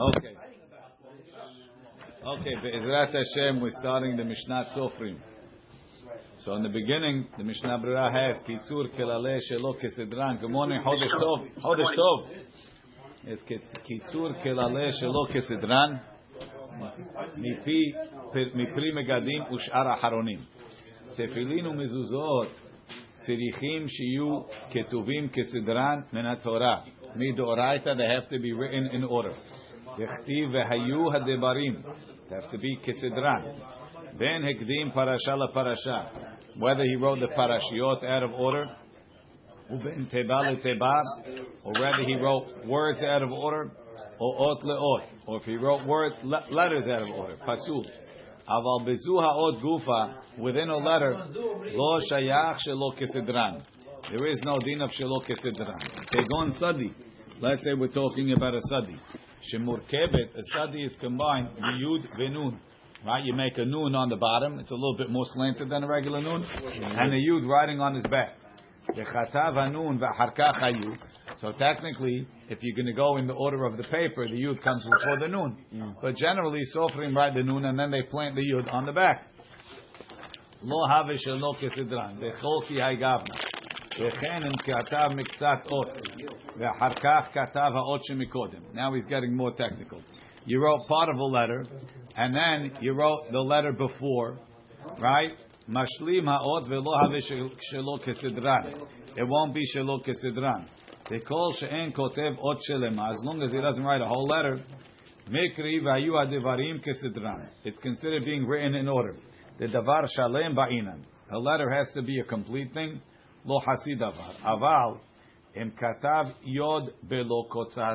Okay. Okay, Be'ezrat Hashem, we're starting the Mishnah Sofrim. So in the beginning, the Mishnah Berurah has Kitzur Kelale Shelo Kesedran. Good morning, Chodesh Tov. Chodesh Tov. It's Kitzur Kelale Shelo Kesedran. Miphi Mipri Megadim ושאר האחרונים. תפילין ומזוזות צריכים שיהיו כתובים כסדרן מן התורה. מדאורייתא, they have to be written in order. דכתיב והיו הדברים, they have to be כסדרן. בין הקדים פרשה לפרשה. Whether he wrote the parashiot out of order, ובין תיבה לתיבה, or whether he wrote words out of order, or ot leot, or if he wrote words, letters out of order, pasul. Aval bezu ha'ot gufa, within a letter, lo shayach shelo kesedran. There is no din of shelo kesedran. Kegon sadi. Let's say we're talking about a sadi. Shemurkebet, a sadi is combined, yud venun. Right, you make a noon on the bottom. It's a little bit more slanted than a regular noon, and a yud riding on his back. So technically, if you're going to go in the order of the paper, the yud comes before the noon. But generally, sofrim write the noon and then they plant the yud on the back. Lo have shelo kesidran. Vechol ki. וכן אם כתב מקצת אות, ואחר כך כתב האות שמקודם. Now he's getting more technical. You wrote part of a letter, and then you wrote the letter before, right? משלים האות ולא הווה שלו כסדרן. It won't be שלו כסדרן. כל שאין כותב אות שלמה, as long as he doesn't write a whole letter, מקרי והיו הדברים כסדרן. It's considered being written in order. The דבר שלם בעינן. A letter has to be a complete thing. לא דבר. אבל אם כתב יוד בלא קוצה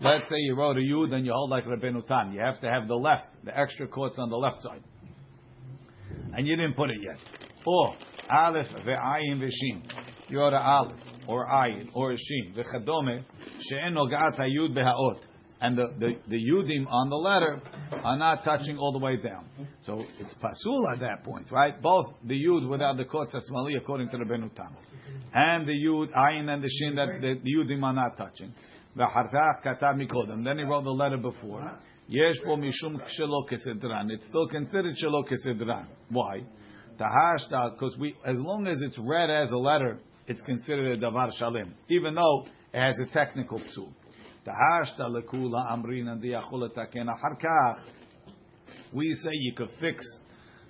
let's say you wrote a yud and you hold like Rabbeinu Tam, you have to have the left, the extra quartz on the left side. And you didn't put it yet. Or aleph ve'ayin ve'shin. You wrote aleph, or ayin, or shin, ve'chadome, she'en noga'at hayud be'ha'ot. And the, the, the yudim on the letter are not touching all the way down. So it's pasul at that point, right? Both the yud without the quotes asmali according to the Benutam. And the yud, ayin and the shin that the, the yudim are not touching. V'hartach katav mikodem. Then he wrote the letter before. Yesh po mishum shelo kesedran. It's still considered shelo kesedran. Why? Tahashta, because we, as long as it's read as a letter, it's considered a davar shalim, even though it has a technical psul. Tahashta lekula amrina diachulateken harkach. We say you could fix.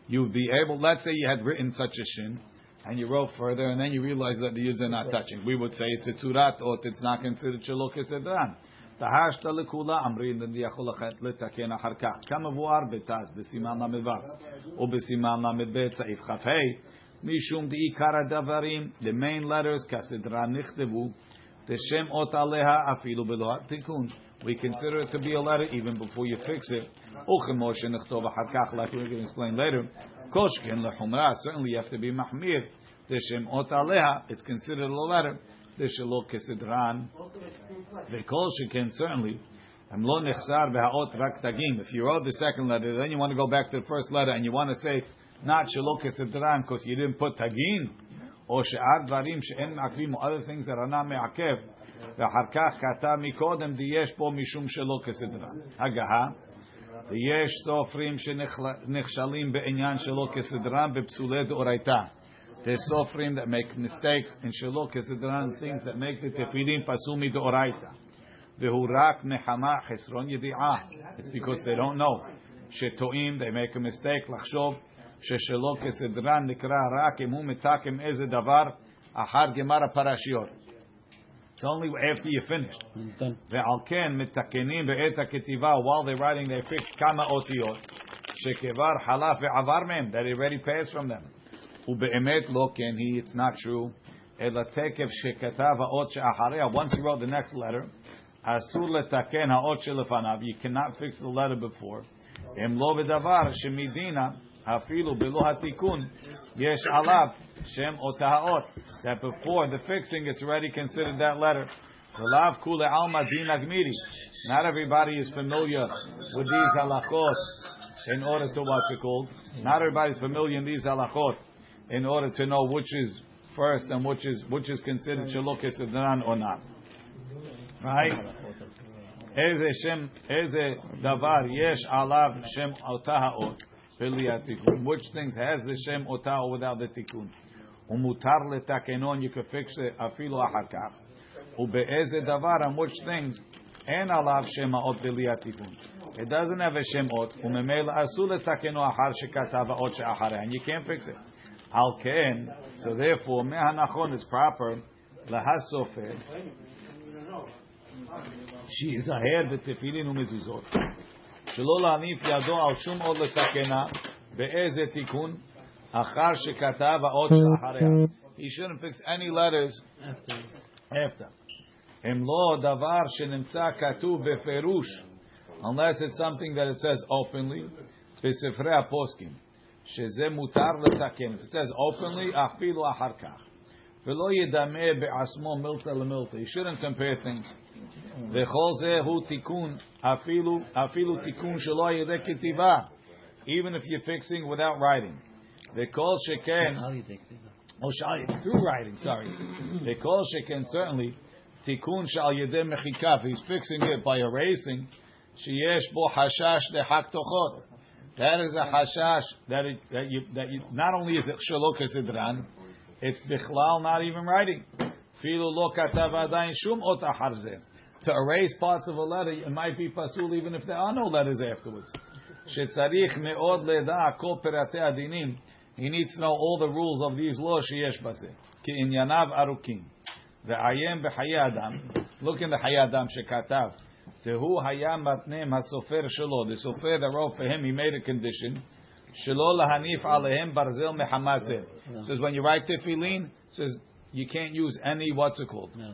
You'd be able. Let's say you had written such a shin, and you wrote further, and then you realize that the yud are not touching. We would say it's a turat, or It's not considered shalok esedran. Tahashta lekula amrin amrina diachulateken harkach. Kamavuar betaz b'siman lamivar ub'siman lamidbet saif chafei. Mishum diikar davarim, The main letters kasedran nichdevu. Teshem ot aleha afilu tikkun. We consider it to be a letter even before you fix it. Acharkach, like we're going to explain later. Koshken lechumra, certainly you have to be mahmir. Teshem ot aleha, it's considered a letter. Vekol sheken, certainly. Amlo behaot rak tagim. If you wrote the second letter, then you want to go back to the first letter and you want to say it's not shalok because you didn't put tagim. או שאר דברים שאין מעכבים, or other things that are not מעכב, ואחר כך כתב מקודם, ויש פה משום שלא כסדרן. הגהה, ויש סופרים שנכשלים בעניין שלא כסדרן בפסולי דאורייתא. There's sofrim that make mistakes in shelo kesedran things that make the tefillin pasumi deoraita. Vehurak nechama chesron yedi'ah. It's because they don't know. Shetoim, they make a mistake. Lachshov sheshelo kesedran nikra rak im hu metakim eze davar achar gemara parashiot. It's only after you finished. ועל כן מתקנים בעת הכתיבה while they're writing they fix כמה אותיות שכבר חלף ועבר מהם that already passed from them. ובאמת לא כן היא, it's not true, אלא תקף שכתב האות שאחריה, once he wrote the next letter, אסור לתקן האות שלפניו, you cannot fix the letter before, אם לא בדבר שמדינה, אפילו בלא התיקון, יש עליו שם אותה האות, that before the fixing it's already considered that letter. ולאו כולי עלמא דין הגמירי. Not everybody is familiar with these halachot in order to what's it called. Not everybody is familiar in these halachot in order to know which is first and which is which is considered shelo kesedran or not. Right? איזה שם, איזה דבר יש עליו שם אותה האות בלי התיקון. Which things has the שם אותה or without the תיקון. ומותר לתקנו, you can fix it אפילו אחר כך. ובאיזה דבר, on which things, אין עליו שם האות בלי התיקון. It doesn't have a שם אות, וממילא אסור לתקנו אחר שכתב האות שאחריה, and you can't fix it. על כן, so therefore, מהנכון it's proper להסופר שיזהר בתפילין ומזוזות, שלא להניף ידו על שום עוד לתקנה, באיזה תיקון, אחר שכתב האות שאחריה. He shouldn't fix any letters after. הם לא דבר שנמצא כתוב בפירוש, unless it's something that it says openly, בספרי הפוסקים, שזה מותר לתקן. If it says openly, אפילו אחר כך. ולא ידמה בעצמו מילתא למילתא. You shouldn't compare things. וכל זה הוא תיקון, אפילו, אפילו תיקון שלא על ידי כתיבה. Even if you're fixing without writing. וכל שכן, או שעל, through writing, sorry. וכל שכן, certainly, תיקון שעל ידי מחיקה, he's fixing it by erasing, שיש בו חשש לחק תוכות. That is a חשש that, it, that, you, that you, not only is it שלא כסדרן, it's בכלל not even writing. אפילו לא כתב עדיין שום אות אחר זה. To erase parts of a letter, it might be pasul even if there are no letters afterwards. שצריך מאוד לדע כל פרטי הדינים. He needs to know all the rules of these laws שיש בזה. כי ענייניו ארוכים. ועיין בחיי אדם. Look in the חיי אדם שכתב. והוא היה מתנם הסופר שלו. The סופר that wrote for him, he made a condition. שלא להניף עליהם ברזל מחמת זה. says when you write tefillin, says you can't use any, what's it called? No.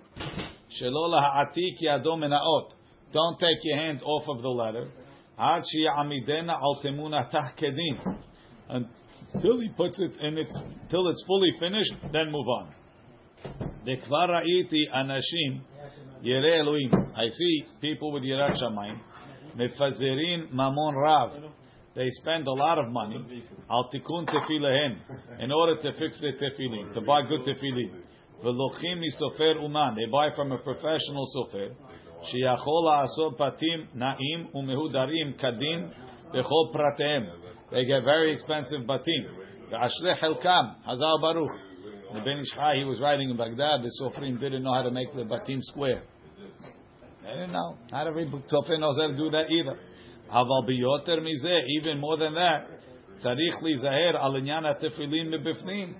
Don't take your hand off of the letter. עד שיעמידנה על תמונתה כדין. Until he puts it in its, till it's fully finished, then move on. וכבר ראיתי אנשים יראי אלוהים. I see people with יראת שמיים. מפזרים ממון רב. They spend a lot of money על תיקון תפיליהם in order to fix their tefillin, to buy good tefillin. Velochim misofer uman. They buy from a professional sofer. Sheyachol asor patim naim umehudarim kadim bechol pratem. They get very expensive batim. Ashle helkam hazal baruch. The Ben Ish Chai, he was writing in Baghdad. The sofrim didn't know how to make the batim square. They didn't know. Not every sofer knows how to do that either. Aval biyoter mizeh, even more than that. Tzarich lizaher al inyan tefillin mebifnim.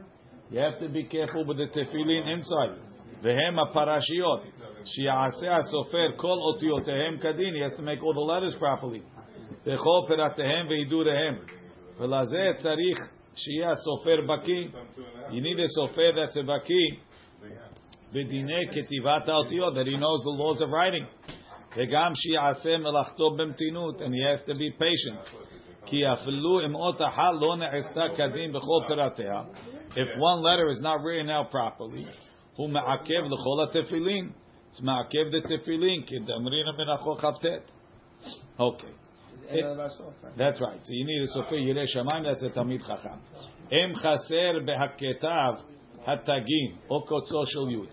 You have to be careful with the tefillin inside. והם הפרשיות, שיעשה הסופר כל אותיותיהם כדין, he has to make all the letters properly. וכל פרטיהם והידוריהם. ולזה צריך שיהיה הסופר בקיא. You need a סופר that's a בקיא בדיני כתיבת האותיות, that he knows the laws of writing. וגם שיעשה מלאכתו במתינות, and he has to be patient. כי אפילו אם אות אחת לא נעשתה כדין בכל פרטיה, if one letter is not written out properly, הוא מעכב לכל התפילין. it's מעכב לתפילין, כי דמרינה מן החוק כ"ט. אוקיי. That's right. So you need a סופר ירא שמיים, that's a תלמיד חכם. אם חסר בהכתב התגים או קוצו של יוד.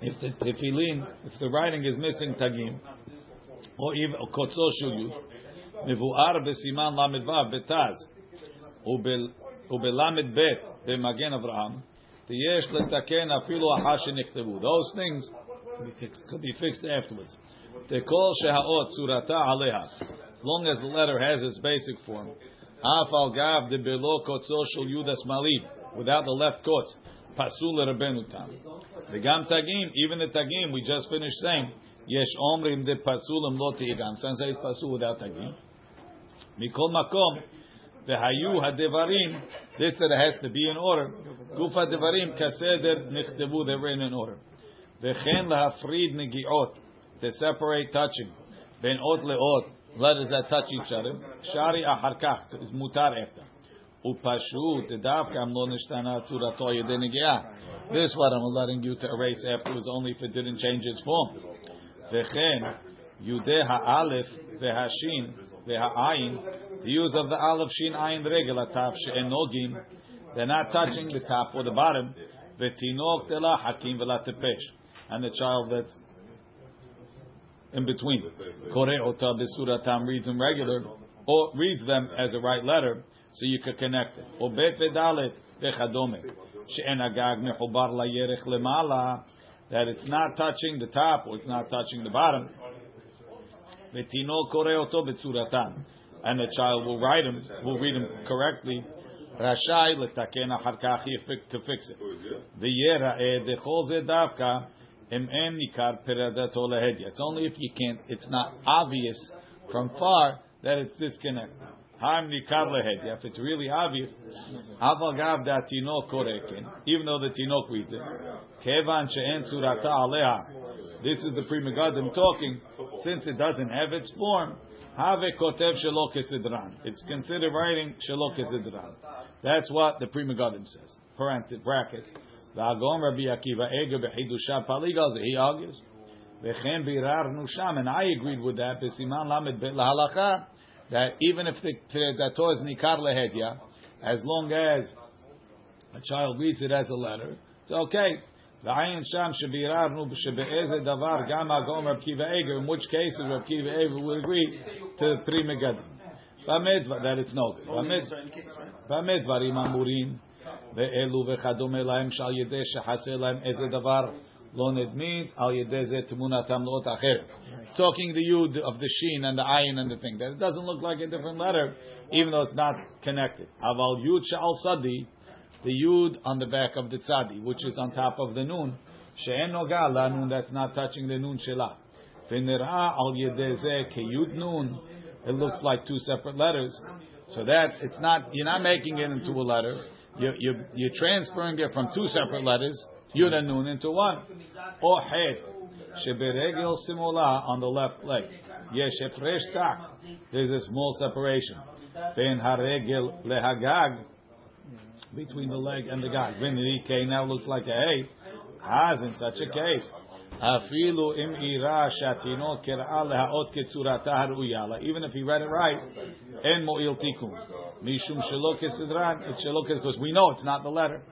If the tefillin, if the writing is missing tagim, or even kotzo shel yud, מבואר בסימן ל"ו בתז ובל"ב במגן אברהם, ויש לתקן אפילו אחר שנכתבו. Those things could be fixed, could be fixed afterwards. תכל שהאות צורתה עליה, as long as the letter has its basic form, אף על גב דבלא קוצו של יוד השמאלי, without the left quote, פסול לרבנו תם. וגם תגים, even the תגים, we just finished saying, יש אומרים דפסול אם לא תהיה גם. Some say it's פסול without תגים. מכל מקום, והיו הדברים, this that has to be in order, גוף הדברים כסדר נכתבו, they were in order. וכן להפריד נגיעות, to separate touching. Ben ot leot, letters that touch each other. Shari aharkach is mutar after. Upashut davkam lo nishtana tzurato yedenegea. This what I'm letting you to erase afterwards only if it didn't change its form. Vechen yudeh ha'alef vehashin veha'ayin. The use of the aleph shin ayin regel ataf she'enogim. They're not touching the top or the bottom. Vetinok tela hakim velatepesh. And the child that's in between. Kore ota besuratam reads them regular, or reads them as a right letter, so you could connect it. Or bet vedalet vechadome. She'en agag mechubar layerech lemala. That it's not touching the top or it's not touching the bottom. And the child will write him, will read him correctly. Rashai letaken achar kach to fix it. The yera dechol ze davka it's only if you can't, it's not obvious from far that it's disconnected. If it's really obvious, even though the tinok reads it, this is the Pri Megadim talking, since it doesn't have its form, it's considered writing kesidran. That's what the Pri Megadim says. Parenthesis brackets. Rabbi Akiva b'chidusha paligal he argues. V'chen birarnu sham, and I agreed with that. B'siman lamed bet lahalacha that even if the torah is Nikar Lehedya, as long as a child reads it as a letter, it's okay. In which case Rav Kiva Eger would agree to Pri Megadim. Bamidvar, that it's not. Bamidvarim amurim, ve'elu ve'chadome lahem shal yedeh shehaseh lahem eze davar. Talking the yud of the sheen and the ayin and the thing. That it doesn't look like a different letter, even though it's not connected. Aval yud sha'al sadi, the yud on the back of the tzadi, which is on top of the nun. She'en nogala nun, that's not touching the nun shela. V'nir'a al yedezeh ke yud nun. It looks like two separate letters. So that, it's not, you're not making it into a letter. You're, you're, you're transferring it from two separate letters Yud and Nun, into one. Or Het, Sheberegel Simula on the left leg. Yesh Efresh Tak. There's a small separation. Ben Haregel Lehagag, between the leg and the gag. Ben Rike now looks like a hay. Has in such a case. Even if he read it right, en mo'il tikkun. Mishum shelo kesidran, it's shelo because we know it's not the letter.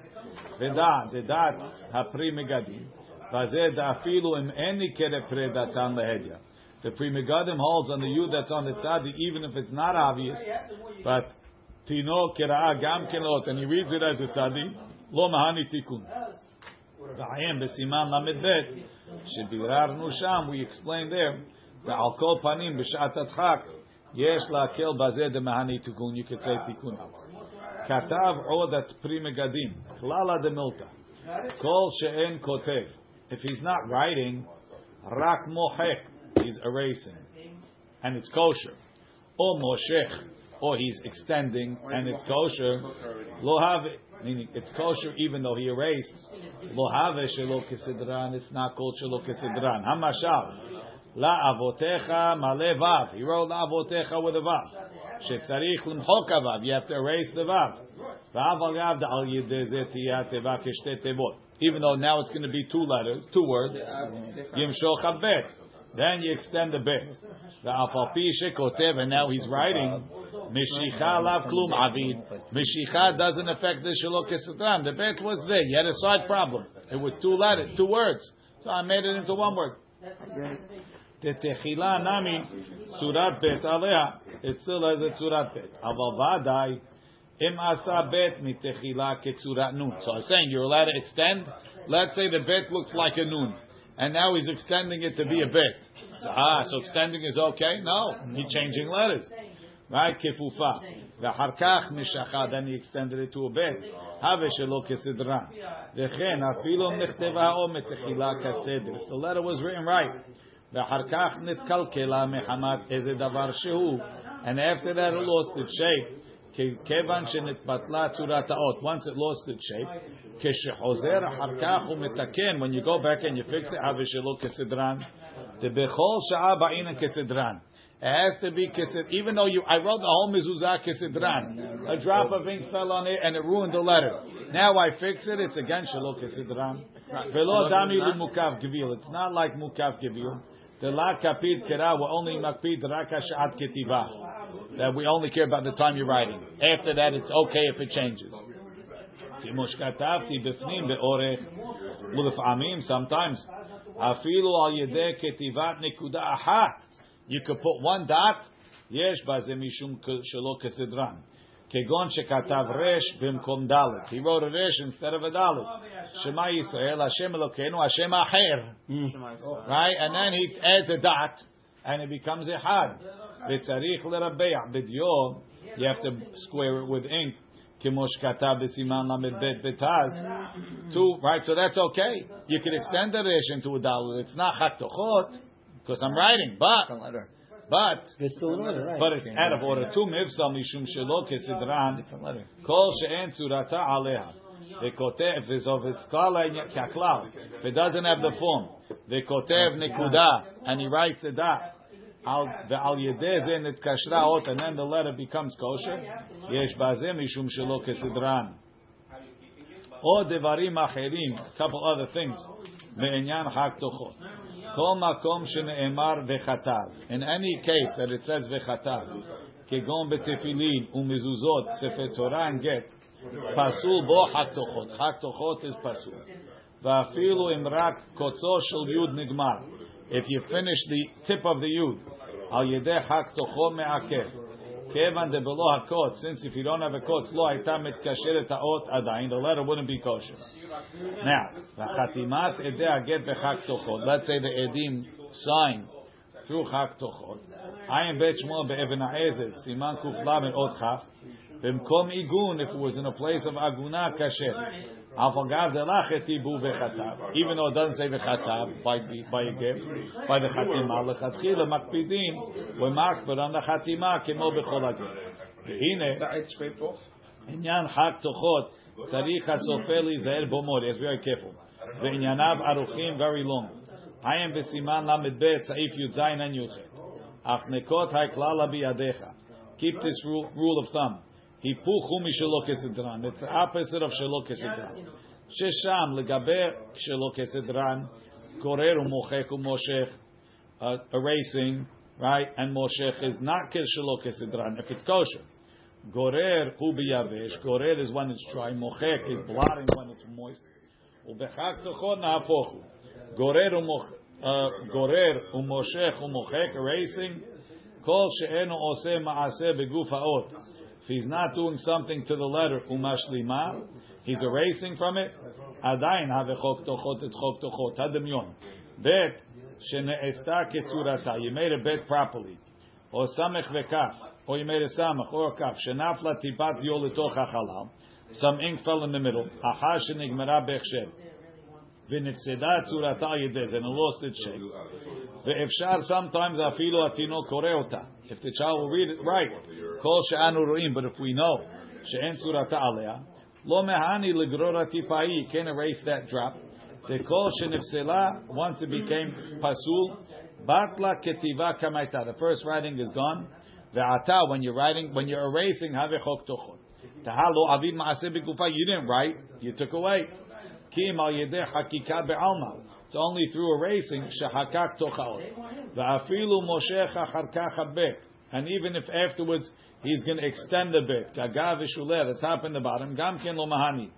ודעת, זה דעת הפרי מגדים, וזה אפילו אם אין ניכרת פרי דתן להדיא. The Pri Megadim holds on the yud that's on the tzadi, even if it's not obvious. But tino kera'a gam kenot, and he reads it as a tzadi. Lo mahani tikun. V'ayim b'siman lamed bet. שביררנו שם, we explain there, ועל panim פנים atchak yesh יש להקל de mahani tikun. you could say tikun. Katav odat Pri Megadim. Klala de milta. Kol she'en kotev. If he's not writing, rak mohek. He's erasing. And it's kosher. Or moshech. Or he's extending and it's kosher. Lohavi. Meaning it's kosher even though he erased. Lohave shelo kesedran. It's not called shelo kesedran. Hamashal. La avotecha malevav. He wrote la avotecha with a vav. Shetzarich limchok vav. You have to erase the vav. Vav al gav al yedezet teva keshte tevot. Even though now it's going to be two letters, two words. Bet. Then you extend the bet. The afalpi shekotev, and now he's writing. Mishicha lav klum avid. Mishicha doesn't affect the esatram. The bet was there. You had a side problem. It was two letters, two words. So I made it into one word. Tetechila nami surat bet alea. It still has a surat bet. Aval vadai im asa bet mitechila ketzurat nun. So I'm saying you're allowed to extend. Let's say the bet looks like a nun, and now he's extending it to be a bet. So, ah, so extending is okay? No, he's changing letters. Right? Kefufa. ואחר כך משכה, then he extended it to a bed. הווה שלא כסדרן. וכן, אפילו נכתבה האומת תחילה כסדר. The letter was written right. ואחר כך נתקלקלה מחמת איזה דבר שהוא. And after that it lost its shape. כיוון שנתבטלה צורת האות. Once it lost its shape. כשחוזר אחר כך הוא מתקן. When you go back and you fix it, הווה שלא כסדרן. The bechol sha'a ba'ina kesedran. It has to be kesid. Even though you, I wrote the whole mezuzah kesidran. A drop of ink fell on it and it ruined the letter. Now I fix it. It's again shalom kesidran. Velo dami mukav gevil. It's not like mukav gevil. The la kapid kera will only makpid raka sha'at ketiva. That we only care about the time you're writing. After that, it's okay if it changes. כמו שכתבתי בפנים באורך, ולפעמים, sometimes, אפילו על ידי כתיבת נקודה אחת, you could put one dot, יש בזה משום שלא כסדרן. Kegon shekatav resh bimkom dalet. He wrote a resh instead of a dalet. Shema Yisrael, Hashem Elokeinu, Hashem Acher. Right? And then he adds a dot, and it becomes a had. V'tzarich l'rabeah. B'dyom, you have to square it with ink. Kimosh katav b'siman lamed bet betaz. Two, right? So that's okay. You can extend the resh into a dalet. It's not chatochot, because I'm writing, but... but It's still an order, right? but it's out of order. Two mivsal mishum shelo kesidran. Kol she'en tzurata aleha. וכותב, וזו כלל העניין, ככלל, ודאזן have the form, וכותב נקודה, and he writes a dot. על, ועל ידי זה נתקשרה אות, and then the letter becomes kosher, יש בזה משום שלא כסדרן. או דברים אחרים, a couple other things, בעניין חג תוכות. כל מקום שנאמר וחטב, in any case that it says וחטב, כגון בתפילין ומזוזות, ספר תורה and גט, פסול בו חג תוכות. חג תוכות is פסול. ואפילו אם רק קוצו של יוד נגמר. If you finish the tip of the yud, על ידי חג תוכו מעכב. Kevan de below hakot. Since if you don't have a kot, lo aitam et kasher et haot adayin, the letter wouldn't be kosher. Now, v'chatimat edeh haget b'chak tochot. Let's say the edim sign through chak tochot. Ayin bet shmuel be'evin ha'ezet, siman kuflam et ot chaf. במקום עיגון, if it was in a place of עגונה, כשר. אף אגב דלך את עיבו וחטב, even though it doesn't say וחטב, by, by a gift, by the חתימה, לכתחילה מקפידים, ומקפד on the חתימה כמו בכל הגט. והנה, עניין חג תוכות, צריך הסופר להיזהר בו מאוד, it's very careful. וענייניו ארוכים very long. עיין בסימן ל"ב, סעיף י"ז and י"ח. אך נקות הכללה בידיך. Keep this rule, rule of thumb. היפוכו משלא כסדרן. It's the opposite of שלא כסדרן. ששם לגבי שלא כסדרן, גורר ומוחק ומושך, uh, erasing, right, and מושך is not כשלא כסדרן, if it's kosher. גורר הוא ביבש, גורר is when it's dry, מוחק is blotting when it's moist. ובחג תוכו נהפוך הוא. גורר ומוח- uh, גורר ומושך ומוחק, erasing, כל שאינו עושה מעשה בגוף האות. If he's not doing something to the letter umashlima, he's erasing from it. Adain havechok tochot et chok tochot hademyon. Bet sheneesta ketzurata. You made a bet properly. Or samech vekaf. Or you made a samach or a kaf. Shenafla tipat yolitoch hachalam. Some ink fell in the middle. Aha shenigmera bechshev v'nefseda tzurata yedez, and it lost its shape. Ve'efshar, sometimes afilo atino koreota. If the child will read it right, kol she'anu ru'im, but if we know, she'en tzurata alea, lo mehani legrorati You can't erase that drop. The kol she'nefsela, once it became pasul, batla ketiva kamaita, the first writing is gone. Ve'ata, when you're writing, when you're erasing, have a chok tochot. Tahalo avid ma'aseh b'gufa, you didn't write, you took away. כי אם על ידי חקיקה בעלמא. It's only through erasing shahakak tochaot. Va'afilu moshech achar כך הבית. And even if afterwards he's going to extend the bit, gaga v'shuleh, the top and the bottom, gam ken lo mahani.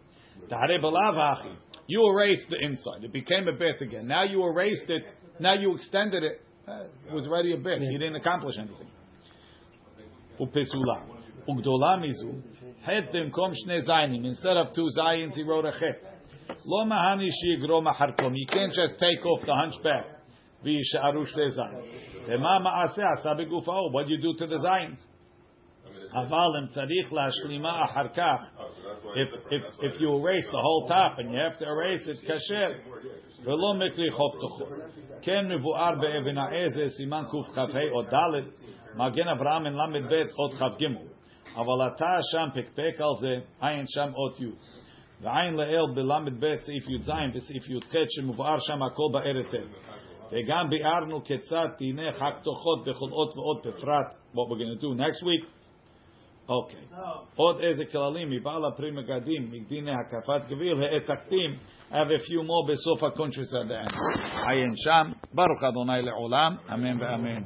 Tahare balav hachi. You erased the inside. It became a bit again. Now you erased it. Now you extended it. Uh, It was already a bit. You didn't accomplish anything. Upesula. Ugdola mizu. Het במקום שני זיינים. Instead of two zayins, he wrote a chet. לא מהני שיגרו מחרקום. You can't just take off the hunchback. וישארו שתי זין. ומה מעשה עשה בגופו? What do you do to the zines? אבל אם צריך להשלימה אחר כך, if, if, if you erase the whole top and you have to erase it כשר, ולא מקרי חוק תוכו. כן מבואר באבן העזר, סימן קכ"ה או ד', מגן אברהם אין ל"ב אות כ"ג. אבל אתה שם פקפק על זה, עין שם אות י'. ועין לאל בל"ב סעיף י"ז וסעיף י"ח שמובאר שם הכל באר היטב. וגם ביארנו כיצד תהנה חג תוכות בכל אות ואות בפרט, what we're going to do next week. אוקיי. עוד איזה כללים מבעל הפרי מגדים, מגדיני הקפת גביל, העתקתים, have a few more בסוף הקונטרס עד האין. עיין שם, ברוך אדוני לעולם, אמן ואמן.